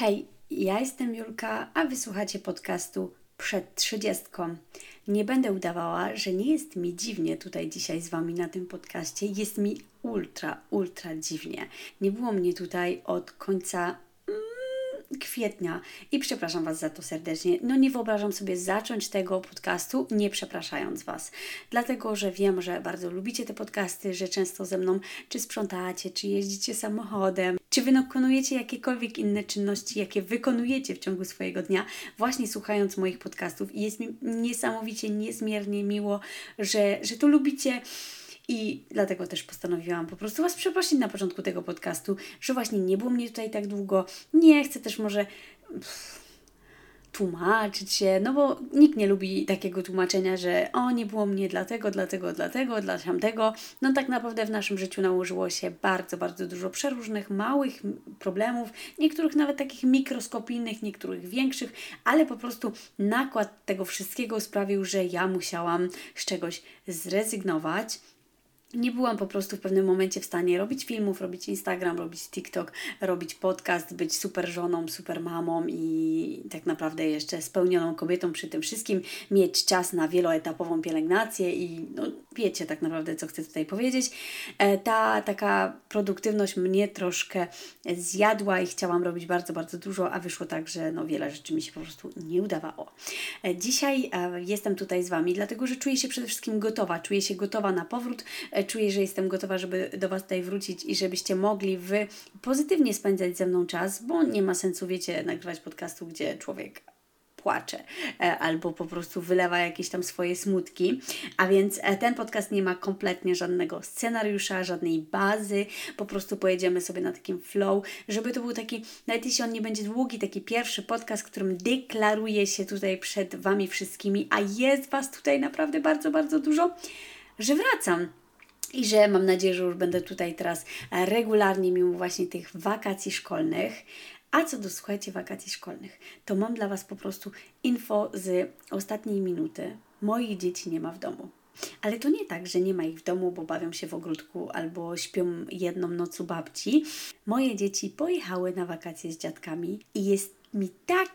Hej, ja jestem Julka, a wysłuchacie podcastu Przed Trzydziestką. Nie będę udawała, że nie jest mi dziwnie tutaj dzisiaj z Wami na tym podcaście. Jest mi ultra, ultra dziwnie. Nie było mnie tutaj od końca kwietnia. I przepraszam Was za to serdecznie. No nie wyobrażam sobie zacząć tego podcastu nie przepraszając Was, dlatego że wiem, że bardzo lubicie te podcasty, że często ze mną czy sprzątacie, czy jeździcie samochodem, czy wykonujecie jakiekolwiek inne czynności, jakie wykonujecie w ciągu swojego dnia, właśnie słuchając moich podcastów. I jest mi niesamowicie, niezmiernie miło, że, że to lubicie i dlatego też postanowiłam po prostu Was przeprosić na początku tego podcastu, że właśnie nie było mnie tutaj tak długo. Nie chcę też może pff, tłumaczyć się, no bo nikt nie lubi takiego tłumaczenia, że o, nie było mnie dlatego, dlatego, dlatego, dla tamtego. No tak naprawdę w naszym życiu nałożyło się bardzo, bardzo dużo przeróżnych małych problemów, niektórych nawet takich mikroskopijnych, niektórych większych, ale po prostu nakład tego wszystkiego sprawił, że ja musiałam z czegoś zrezygnować nie byłam po prostu w pewnym momencie w stanie robić filmów, robić Instagram, robić TikTok, robić podcast, być super żoną, super mamą i tak naprawdę jeszcze spełnioną kobietą przy tym wszystkim, mieć czas na wieloetapową pielęgnację i no, wiecie tak naprawdę, co chcę tutaj powiedzieć. E, ta taka produktywność mnie troszkę zjadła i chciałam robić bardzo, bardzo dużo, a wyszło tak, że no, wiele rzeczy mi się po prostu nie udawało. E, dzisiaj e, jestem tutaj z Wami, dlatego że czuję się przede wszystkim gotowa, czuję się gotowa na powrót czuję, że jestem gotowa, żeby do Was tutaj wrócić i żebyście mogli Wy pozytywnie spędzać ze mną czas, bo nie ma sensu, wiecie, nagrywać podcastu, gdzie człowiek płacze e, albo po prostu wylewa jakieś tam swoje smutki. A więc e, ten podcast nie ma kompletnie żadnego scenariusza, żadnej bazy. Po prostu pojedziemy sobie na takim flow, żeby to był taki, nawet jeśli on nie będzie długi, taki pierwszy podcast, którym deklaruję się tutaj przed Wami wszystkimi, a jest Was tutaj naprawdę bardzo, bardzo dużo, że wracam i że mam nadzieję, że już będę tutaj teraz regularnie mimo właśnie tych wakacji szkolnych. A co do słuchajcie wakacji szkolnych, to mam dla Was po prostu info z ostatniej minuty. Moich dzieci nie ma w domu. Ale to nie tak, że nie ma ich w domu, bo bawią się w ogródku albo śpią jedną noc u babci. Moje dzieci pojechały na wakacje z dziadkami i jest mi tak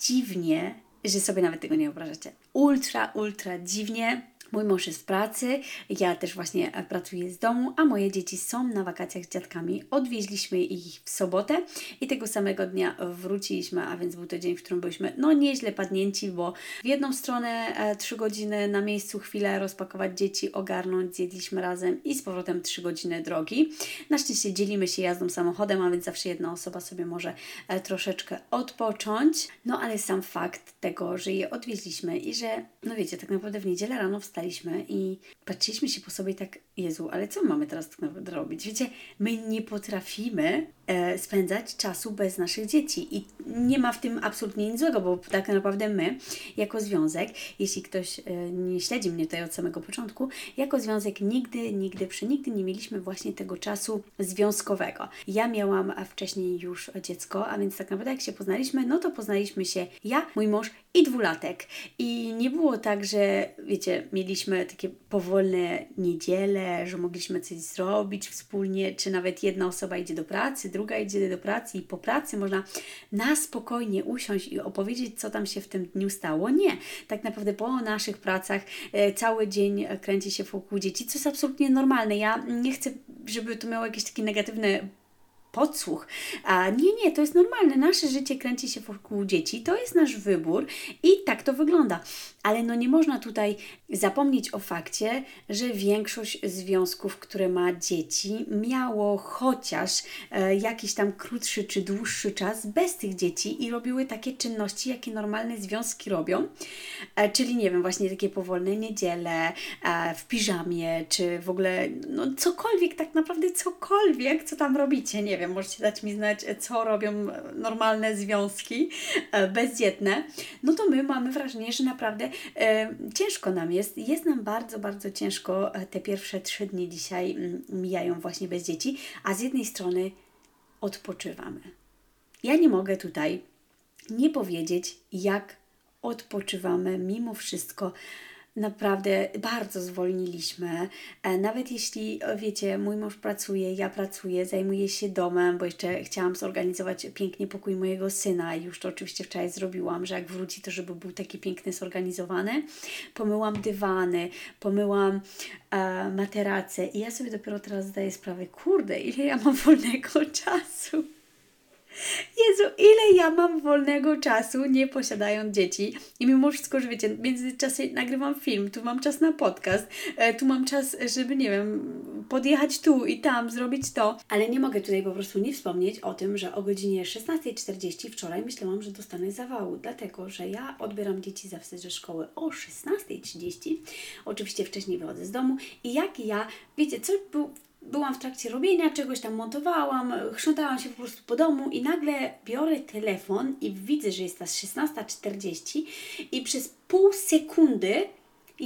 dziwnie, że sobie nawet tego nie wyobrażacie. Ultra, ultra dziwnie Mój mąż jest w pracy, ja też właśnie e, pracuję z domu, a moje dzieci są na wakacjach z dziadkami. Odwieźliśmy ich w sobotę i tego samego dnia wróciliśmy, a więc był to dzień, w którym byliśmy no nieźle padnięci, bo w jedną stronę e, trzy godziny na miejscu, chwilę rozpakować dzieci, ogarnąć, zjedliśmy razem i z powrotem trzy godziny drogi. Na szczęście dzielimy się jazdą samochodem, a więc zawsze jedna osoba sobie może e, troszeczkę odpocząć. No ale sam fakt tego, że je odwieźliśmy i że, no wiecie, tak naprawdę w niedzielę rano wstaliśmy i patrzyliśmy się po sobie tak, Jezu, ale co mamy teraz tak naprawdę robić? Wiecie, my nie potrafimy e, spędzać czasu bez naszych dzieci i nie ma w tym absolutnie nic złego, bo tak naprawdę my, jako związek, jeśli ktoś e, nie śledzi mnie tutaj od samego początku, jako związek nigdy, nigdy, przenigdy nie mieliśmy właśnie tego czasu związkowego. Ja miałam wcześniej już dziecko, a więc tak naprawdę jak się poznaliśmy, no to poznaliśmy się ja, mój mąż i dwulatek. I nie było tak, że wiecie, mieliśmy takie powolne niedziele, że mogliśmy coś zrobić wspólnie, czy nawet jedna osoba idzie do pracy, druga idzie do pracy i po pracy można na spokojnie usiąść i opowiedzieć, co tam się w tym dniu stało. Nie, tak naprawdę po naszych pracach e, cały dzień kręci się wokół dzieci, co jest absolutnie normalne. Ja nie chcę, żeby to miało jakieś takie negatywne podsłuch. A nie, nie, to jest normalne. Nasze życie kręci się wokół dzieci, to jest nasz wybór i tak to wygląda. Ale no nie można tutaj zapomnieć o fakcie, że większość związków, które ma dzieci, miało chociaż e, jakiś tam krótszy czy dłuższy czas bez tych dzieci i robiły takie czynności, jakie normalne związki robią. E, czyli nie wiem, właśnie takie powolne niedziele e, w piżamie, czy w ogóle no cokolwiek, tak naprawdę cokolwiek, co tam robicie. Nie wiem, możecie dać mi znać, co robią normalne związki bezdzietne. No to my mamy wrażenie, że naprawdę e, ciężko nam jest. Jest nam bardzo, bardzo ciężko. E, te pierwsze trzy dni dzisiaj mijają właśnie bez dzieci, a z jednej strony odpoczywamy. Ja nie mogę tutaj nie powiedzieć, jak odpoczywamy mimo wszystko naprawdę bardzo zwolniliśmy. E, nawet jeśli, wiecie, mój mąż pracuje, ja pracuję, zajmuję się domem, bo jeszcze chciałam zorganizować pięknie pokój mojego syna już to oczywiście wczoraj zrobiłam, że jak wróci, to żeby był taki piękny, zorganizowany. Pomyłam dywany, pomyłam e, materace i ja sobie dopiero teraz zdaję sprawę, kurde, ile ja mam wolnego czasu. Jezu, ile ja mam wolnego czasu, nie posiadając dzieci. I mimo wszystko, że wiecie, w międzyczasie nagrywam film, tu mam czas na podcast, e, tu mam czas, żeby, nie wiem, podjechać tu i tam, zrobić to. Ale nie mogę tutaj po prostu nie wspomnieć o tym, że o godzinie 16.40 wczoraj myślałam, że dostanę zawału, dlatego, że ja odbieram dzieci zawsze ze szkoły o 16.30. Oczywiście wcześniej wychodzę z domu i jak ja, wiecie, co był byłam w trakcie robienia czegoś tam, montowałam, chrzątałam się po prostu po domu i nagle biorę telefon i widzę, że jest ta 16.40 i przez pół sekundy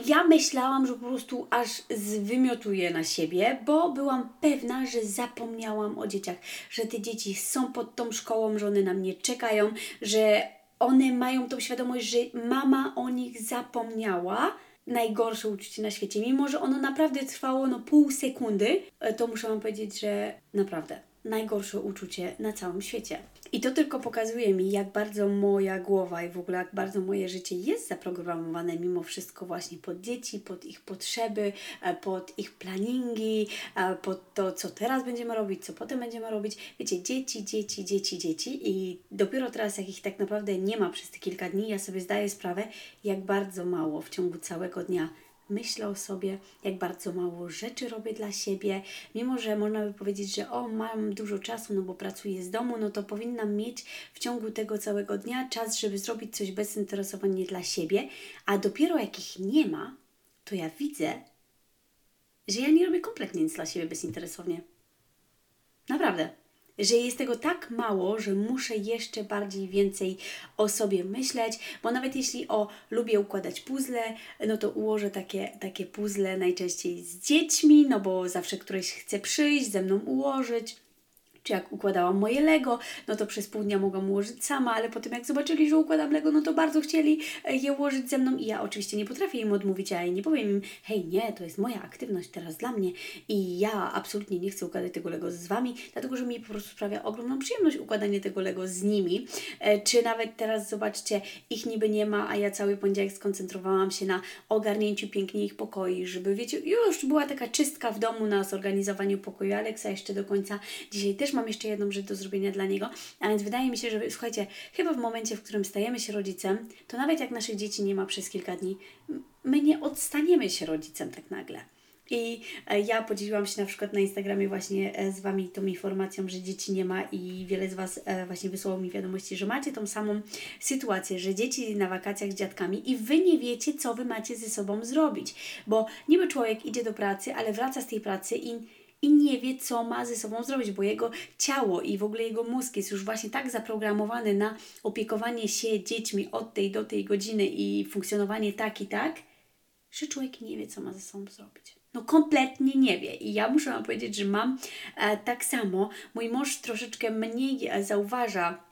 ja myślałam, że po prostu aż zwymiotuję na siebie, bo byłam pewna, że zapomniałam o dzieciach, że te dzieci są pod tą szkołą, że one na mnie czekają, że one mają tą świadomość, że mama o nich zapomniała najgorsze uczucie na świecie. Mimo, że ono naprawdę trwało no pół sekundy, e, to muszę Wam powiedzieć, że naprawdę najgorsze uczucie na całym świecie. I to tylko pokazuje mi, jak bardzo moja głowa i w ogóle jak bardzo moje życie jest zaprogramowane mimo wszystko właśnie pod dzieci, pod ich potrzeby, e, pod ich planningi, e, pod to, co teraz będziemy robić, co potem będziemy robić. Wiecie, dzieci, dzieci, dzieci, dzieci i dopiero teraz, jak ich tak naprawdę nie ma przez te kilka dni, ja sobie zdaję sprawę, jak bardzo mało w ciągu całego dnia myślę o sobie, jak bardzo mało rzeczy robię dla siebie. Mimo, że można by powiedzieć, że o, mam dużo czasu, no bo pracuję z domu, no to powinnam mieć w ciągu tego całego dnia czas, żeby zrobić coś bezinteresownie dla siebie, a dopiero jak ich nie ma, to ja widzę, że ja nie robię kompletnie nic dla siebie bezinteresownie. Naprawdę że jest tego tak mało, że muszę jeszcze bardziej więcej o sobie myśleć, bo nawet jeśli o lubię układać puzzle, no to ułożę takie, takie puzzle najczęściej z dziećmi, no bo zawsze któreś chce przyjść, ze mną ułożyć czy jak układałam moje Lego, no to przez pół dnia mogłam ułożyć sama, ale potem jak zobaczyli, że układam Lego, no to bardzo chcieli e, je ułożyć ze mną i ja oczywiście nie potrafię im odmówić, a ja nie powiem im, hej, nie, to jest moja aktywność teraz dla mnie i ja absolutnie nie chcę układać tego Lego z Wami, dlatego, że mi po prostu sprawia ogromną przyjemność układanie tego Lego z nimi, e, czy nawet teraz zobaczcie, ich niby nie ma, a ja cały poniedziałek skoncentrowałam się na ogarnięciu pięknie ich pokoi, żeby, wiecie, już była taka czystka w domu na zorganizowaniu pokoju Aleksa jeszcze do końca. Dzisiaj też mam jeszcze jedną rzecz do zrobienia dla niego, a więc wydaje mi się, że słuchajcie, chyba w momencie, w którym stajemy się rodzicem, to nawet jak naszych dzieci nie ma przez kilka dni, my nie odstaniemy się rodzicem tak nagle. I e, ja podzieliłam się na przykład na Instagramie właśnie e, z Wami tą informacją, że dzieci nie ma i wiele z Was e, właśnie wysłało mi wiadomości, że macie tą samą sytuację, że dzieci na wakacjach z dziadkami i Wy nie wiecie, co Wy macie ze sobą zrobić. Bo niby człowiek idzie do pracy, ale wraca z tej pracy i i nie wie, co ma ze sobą zrobić, bo jego ciało i w ogóle jego mózg jest już właśnie tak zaprogramowany na opiekowanie się dziećmi od tej do tej godziny i funkcjonowanie tak i tak, że człowiek nie wie, co ma ze sobą zrobić. No kompletnie nie wie. I ja muszę Wam powiedzieć, że mam e, tak samo. Mój mąż troszeczkę mniej e, zauważa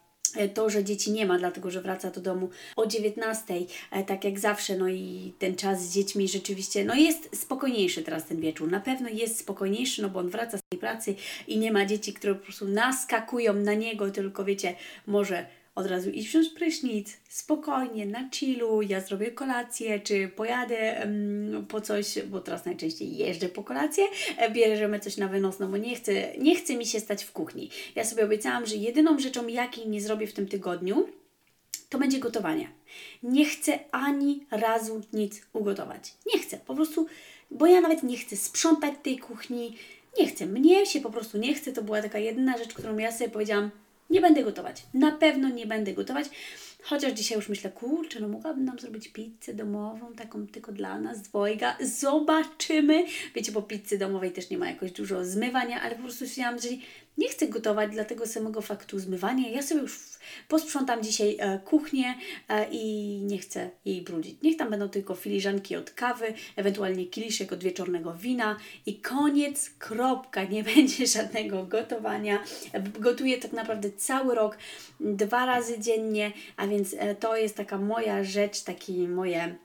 to, że dzieci nie ma, dlatego że wraca do domu o 19, e, tak jak zawsze, no i ten czas z dziećmi rzeczywiście, no jest spokojniejszy teraz ten wieczór. Na pewno jest spokojniejszy, no bo on wraca z tej pracy i nie ma dzieci, które po prostu naskakują na niego, tylko wiecie, może od razu iść wziąć prysznic, spokojnie, na chillu, ja zrobię kolację, czy pojadę um, po coś, bo teraz najczęściej jeżdżę po kolację, e, bierzemy coś na wynos, no bo nie chcę, nie chcę mi się stać w kuchni. Ja sobie obiecałam, że jedyną rzeczą, jakiej nie zrobię w tym tygodniu, to będzie gotowanie. Nie chcę ani razu nic ugotować. Nie chcę, po prostu, bo ja nawet nie chcę sprzątać tej kuchni, nie chcę, mnie się po prostu nie chce. To była taka jedyna rzecz, którą ja sobie powiedziałam, nie będę gotować. Na pewno nie będę gotować. Chociaż dzisiaj już myślę, kurczę, no mogłabym nam zrobić pizzę domową, taką tylko dla nas, dwojga. Zobaczymy. Wiecie, bo pizzy domowej też nie ma jakoś dużo zmywania, ale po prostu stwierdziłam, że nie chcę gotować dla tego samego faktu zmywania. Ja sobie już posprzątam dzisiaj e, kuchnię e, i nie chcę jej brudzić. Niech tam będą tylko filiżanki od kawy, ewentualnie kieliszek od wieczornego wina i koniec, kropka. Nie będzie żadnego gotowania. Gotuję tak naprawdę cały rok, dwa razy dziennie, a więc e, to jest taka moja rzecz, taki moje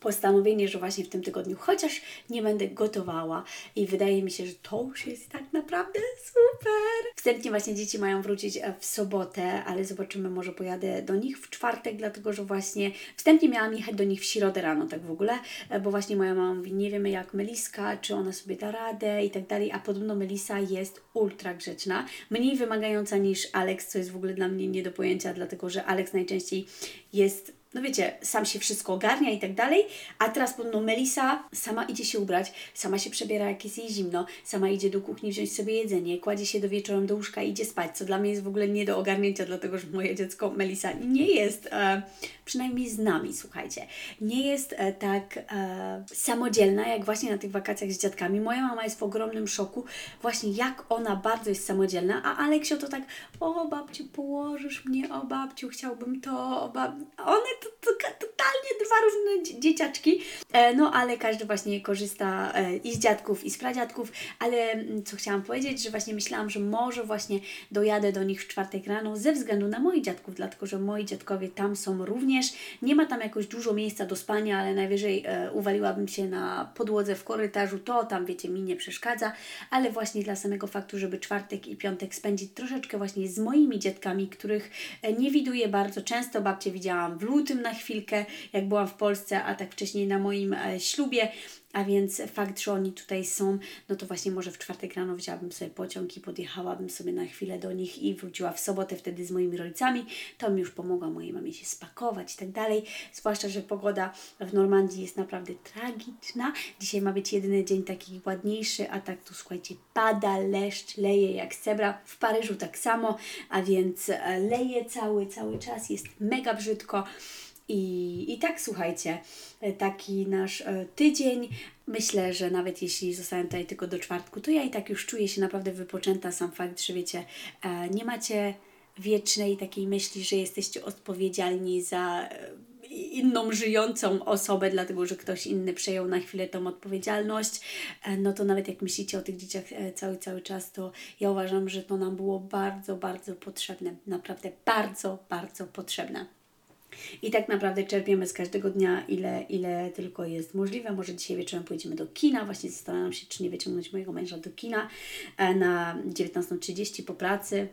postanowienie, że właśnie w tym tygodniu chociaż nie będę gotowała i wydaje mi się, że to już jest tak naprawdę super. Wstępnie właśnie dzieci mają wrócić e, w sobotę, ale zobaczymy, może pojadę do nich w czwartek, dlatego że właśnie wstępnie miałam jechać do nich w środę rano, tak w ogóle, e, bo właśnie moja mama mówi, nie wiemy jak Meliska, czy ona sobie da radę i tak dalej, a podobno Melisa jest ultra grzeczna, mniej wymagająca niż Alex, co jest w ogóle dla mnie nie do pojęcia, dlatego że Alex najczęściej jest no wiecie, sam się wszystko ogarnia i tak dalej, a teraz podobno Melisa sama idzie się ubrać, sama się przebiera jak jest jej zimno, sama idzie do kuchni wziąć sobie jedzenie, kładzie się do wieczorem do łóżka i idzie spać, co dla mnie jest w ogóle nie do ogarnięcia, dlatego że moje dziecko Melisa nie jest, e, przynajmniej z nami, słuchajcie, nie jest e, tak e, samodzielna jak właśnie na tych wakacjach z dziadkami. Moja mama jest w ogromnym szoku właśnie jak ona bardzo jest samodzielna, a Aleksio to tak, o babciu położysz mnie, o babciu chciałbym to, o bab... one to, to totalnie dwa różne dzieciaczki. E, no ale każdy właśnie korzysta e, i z dziadków, i z pradziadków, ale mm, co chciałam powiedzieć, że właśnie myślałam, że może właśnie dojadę do nich w czwartek rano ze względu na moich dziadków, dlatego że moi dziadkowie tam są również. Nie ma tam jakoś dużo miejsca do spania, ale najwyżej e, uwaliłabym się na podłodze w korytarzu, to tam wiecie mi nie przeszkadza, ale właśnie dla samego faktu, żeby czwartek i piątek spędzić troszeczkę właśnie z moimi dziadkami, których nie widuję bardzo często. Babcie widziałam w lutym na chwilkę, jak byłam w Polsce, a tak wcześniej na moim e, ślubie. A więc fakt, że oni tutaj są, no to właśnie może w czwartek rano wzięłabym sobie pociąg i podjechałabym sobie na chwilę do nich i wróciła w sobotę wtedy z moimi rodzicami. To mi już pomogła mojej mamie się spakować i tak dalej. Zwłaszcza, że pogoda w Normandii jest naprawdę tragiczna. Dzisiaj ma być jedyny dzień taki ładniejszy, a tak tu słuchajcie, pada, leszcz, leje jak cebra. W Paryżu tak samo, a więc e, leje cały, cały czas, jest mega brzydko. I, I tak słuchajcie, e, taki nasz e, tydzień. Myślę, że nawet jeśli zostałem tutaj tylko do czwartku, to ja i tak już czuję się naprawdę wypoczęta. Sam fakt, że wiecie, e, nie macie wiecznej takiej myśli, że jesteście odpowiedzialni za inną żyjącą osobę, dlatego że ktoś inny przejął na chwilę tą odpowiedzialność, no to nawet jak myślicie o tych dzieciach cały, cały czas, to ja uważam, że to nam było bardzo, bardzo potrzebne. Naprawdę bardzo, bardzo potrzebne. I tak naprawdę czerpiemy z każdego dnia, ile, ile tylko jest możliwe. Może dzisiaj wieczorem pojedziemy do kina. Właśnie zastanawiam się, czy nie wyciągnąć mojego męża do kina e, na 19.30 po pracy.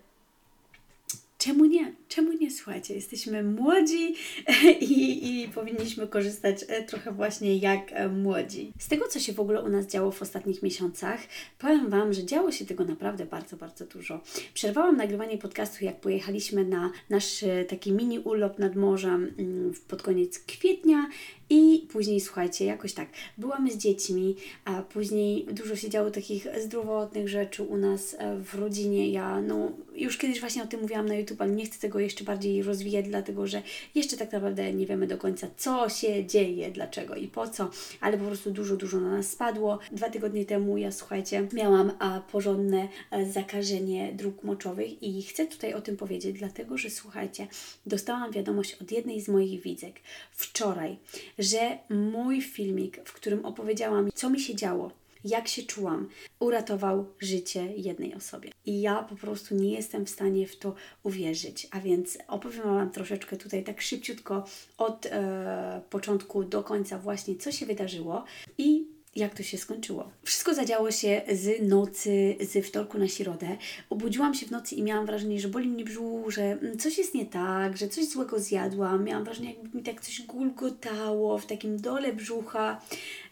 Czemu nie? Czemu nie? Słuchajcie, jesteśmy młodzi i, i powinniśmy korzystać e, trochę właśnie jak e, młodzi. Z tego, co się w ogóle u nas działo w ostatnich miesiącach, powiem Wam, że działo się tego naprawdę bardzo, bardzo dużo. Przerwałam nagrywanie podcastu, jak pojechaliśmy na nasz e, taki mini urlop nad morzem mm, pod koniec kwietnia i później, słuchajcie, jakoś tak, byłam z dziećmi, a później dużo się działo takich zdrowotnych rzeczy u nas w rodzinie. Ja, no, już kiedyś właśnie o tym mówiłam na YouTube, ale nie chcę tego jeszcze bardziej rozwijać, dlatego że jeszcze tak naprawdę nie wiemy do końca, co się dzieje, dlaczego i po co, ale po prostu dużo, dużo na nas spadło. Dwa tygodnie temu ja, słuchajcie, miałam a, porządne e, zakażenie dróg moczowych i chcę tutaj o tym powiedzieć, dlatego że słuchajcie, dostałam wiadomość od jednej z moich widzek wczoraj, że mój filmik, w którym opowiedziałam, co mi się działo, jak się czułam, uratował życie jednej osobie. I ja po prostu nie jestem w stanie w to uwierzyć. A więc opowiem Wam troszeczkę tutaj tak szybciutko od e, początku do końca właśnie, co się wydarzyło i jak to się skończyło. Wszystko zadziało się z nocy, z wtorku na środę. Obudziłam się w nocy i miałam wrażenie, że boli mnie brzuch, że mm, coś jest nie tak, że coś złego zjadłam. Miałam wrażenie, jakby mi tak coś gulgotało w takim dole brzucha.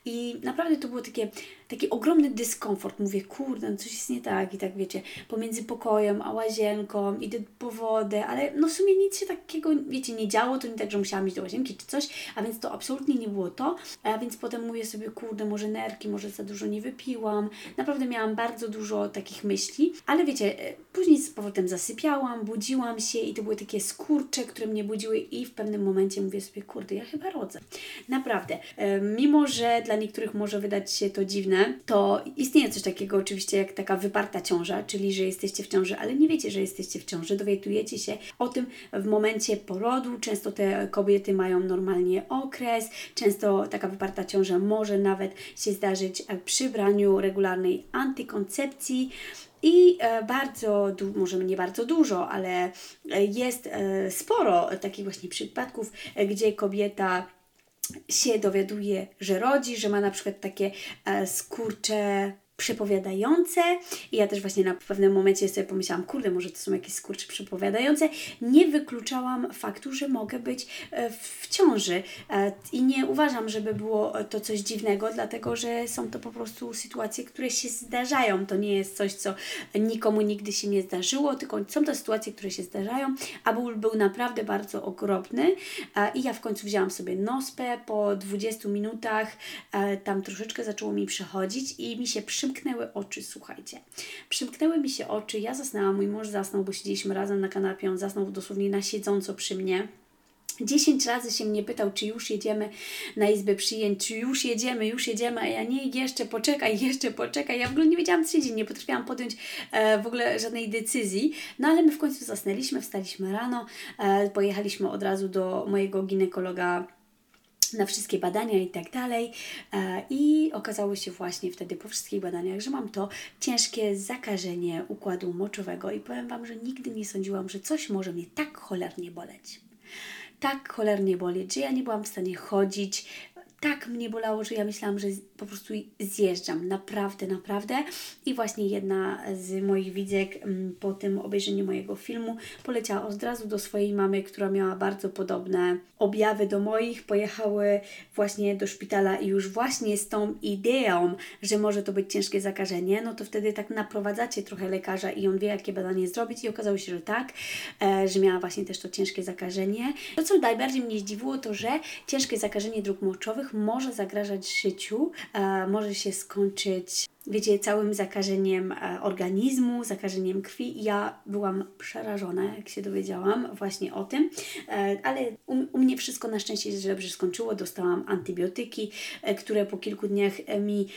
I naprawdę to było takie, taki ogromny dyskomfort. Mówię, kurde, no coś jest nie tak i tak wiecie, pomiędzy pokojem a łazienką, idę po wodę, ale no w sumie nic się takiego, wiecie, nie działo, to nie tak, że musiałam iść do łazienki czy coś, a więc to absolutnie nie było to, a więc potem mówię sobie, kurde, może nerki, może za dużo nie wypiłam. Naprawdę miałam bardzo dużo takich myśli, ale wiecie, e, później z powrotem zasypiałam, budziłam się i to były takie skurcze, które mnie budziły i w pewnym momencie mówię sobie, kurde, ja chyba rodzę. Naprawdę, e, mimo że dla dla niektórych może wydać się to dziwne, to istnieje coś takiego oczywiście jak taka wyparta ciąża, czyli że jesteście w ciąży, ale nie wiecie, że jesteście w ciąży. Dowiadujecie się o tym w momencie porodu. Często te kobiety mają normalnie okres, często taka wyparta ciąża może nawet się zdarzyć przy braniu regularnej antykoncepcji. I e, bardzo, może nie bardzo dużo, ale jest e, sporo takich właśnie przypadków, gdzie kobieta się dowiaduje, że rodzi, że ma na przykład takie e, skurcze przepowiadające i ja też właśnie na pewnym momencie sobie pomyślałam, kurde, może to są jakieś skurcze przepowiadające. Nie wykluczałam faktu, że mogę być e, w ciąży. E, i nie uważam, żeby było to coś dziwnego, dlatego że są to po prostu sytuacje, które się zdarzają. To nie jest coś, co nikomu nigdy się nie zdarzyło, tylko są to sytuacje, które się zdarzają, a ból był naprawdę bardzo okropny. E, i ja w końcu wzięłam sobie nospę. Po 20 minutach, tam troszeczkę zaczęło mi przechodzić i mi się przymknęło przymknęły oczy, słuchajcie. Przymknęły mi się oczy, ja zasnęłam, mój mąż zasnął, bo siedzieliśmy razem na kanapie, on zasnął dosłownie na siedząco przy mnie. Dziesięć razy się mnie pytał, czy już jedziemy na izbę przyjęć, czy już jedziemy, już jedziemy, a ja nie, jeszcze poczekaj, jeszcze poczekaj. Ja w ogóle nie wiedziałam, co się dzieje, nie potrafiłam podjąć e, w ogóle żadnej decyzji. No ale my w końcu zasnęliśmy, wstaliśmy rano, e, pojechaliśmy od razu do mojego ginekologa na wszystkie badania i tak dalej. E, I okazało się właśnie wtedy po wszystkich badaniach, że mam to ciężkie zakażenie układu moczowego i powiem Wam, że nigdy nie sądziłam, że coś może mnie tak cholernie boleć. Tak cholernie boleć, że ja nie byłam w stanie chodzić, tak mnie bolało, że ja myślałam, że po prostu zjeżdżam. Naprawdę, naprawdę. I właśnie jedna z moich widzek mm, po tym obejrzeniu mojego filmu poleciała od razu do swojej mamy, która miała bardzo podobne objawy do moich. Pojechały właśnie do szpitala i już właśnie z tą ideą, że może to być ciężkie zakażenie, no to wtedy tak naprowadzacie trochę lekarza i on wie, jakie badanie zrobić i okazało się, że tak, e, że miała właśnie też to ciężkie zakażenie. To, co najbardziej mnie zdziwiło, to, że ciężkie zakażenie dróg moczowych może zagrażać życiu, e, może się skończyć wiecie, całym zakażeniem e, organizmu, zakażeniem krwi. Ja byłam przerażona, jak się dowiedziałam właśnie o tym, e, ale u, u mnie wszystko na szczęście dobrze skończyło. Dostałam antybiotyki, e, które po kilku dniach mi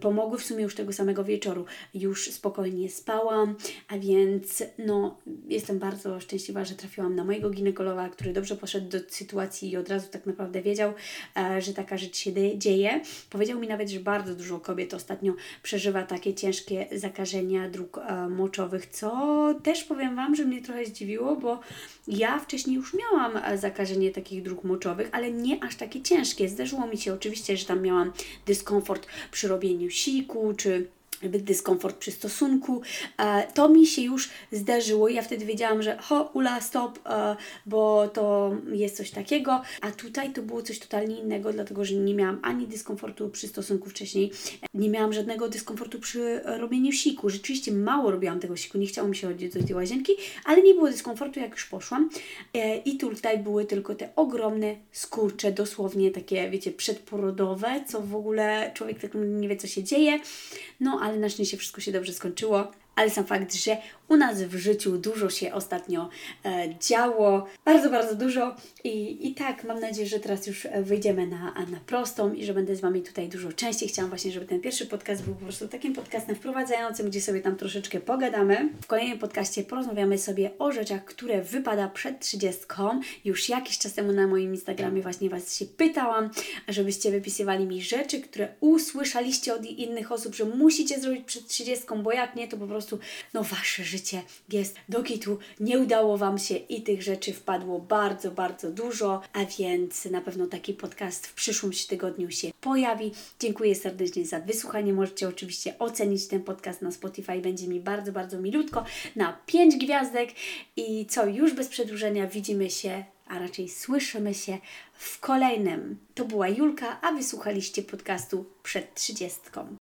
pomogły. W sumie już tego samego wieczoru już spokojnie spałam, a więc no, jestem bardzo szczęśliwa, że trafiłam na mojego ginekologa, który dobrze poszedł do sytuacji i od razu tak naprawdę wiedział, że taka rzecz się dzieje. Powiedział mi nawet, że bardzo dużo kobiet ostatnio przeżyło przeżywa takie ciężkie zakażenia dróg e, moczowych, co też powiem Wam, że mnie trochę zdziwiło, bo ja wcześniej już miałam e, zakażenie takich dróg moczowych, ale nie aż takie ciężkie. Zdarzyło mi się oczywiście, że tam miałam dyskomfort przy robieniu siku, czy jakby dyskomfort przy stosunku. E, to mi się już zdarzyło. Ja wtedy wiedziałam, że ho, ula, stop, e, bo to jest coś takiego. A tutaj to było coś totalnie innego, dlatego że nie miałam ani dyskomfortu przy stosunku wcześniej, nie miałam żadnego dyskomfortu przy robieniu siku. Rzeczywiście mało robiłam tego siku, nie chciało mi się chodzić do tej łazienki, ale nie było dyskomfortu, jak już poszłam. E, I tutaj były tylko te ogromne skurcze, dosłownie takie, wiecie, przedporodowe, co w ogóle człowiek tak nie wie, co się dzieje. No, ale na szczęście wszystko się dobrze skończyło. Ale sam fakt, że u nas w życiu dużo się ostatnio e, działo, bardzo, bardzo dużo I, i tak mam nadzieję, że teraz już wyjdziemy na, na prostą i że będę z Wami tutaj dużo częściej. Chciałam właśnie, żeby ten pierwszy podcast był po prostu takim podcastem wprowadzającym, gdzie sobie tam troszeczkę pogadamy. W kolejnym podcaście porozmawiamy sobie o rzeczach, które wypada przed 30. Już jakiś czas temu na moim Instagramie właśnie Was się pytałam, żebyście wypisywali mi rzeczy, które usłyszeliście od innych osób, że musicie zrobić przed 30, bo jak nie, to po prostu no Wasze życie życie jest do kitu, nie udało Wam się i tych rzeczy wpadło bardzo, bardzo dużo, a więc na pewno taki podcast w przyszłym tygodniu się pojawi. Dziękuję serdecznie za wysłuchanie. Możecie oczywiście ocenić ten podcast na Spotify, będzie mi bardzo, bardzo milutko na 5 gwiazdek i co, już bez przedłużenia widzimy się a raczej słyszymy się w kolejnym. To była Julka, a wysłuchaliście podcastu przed trzydziestką.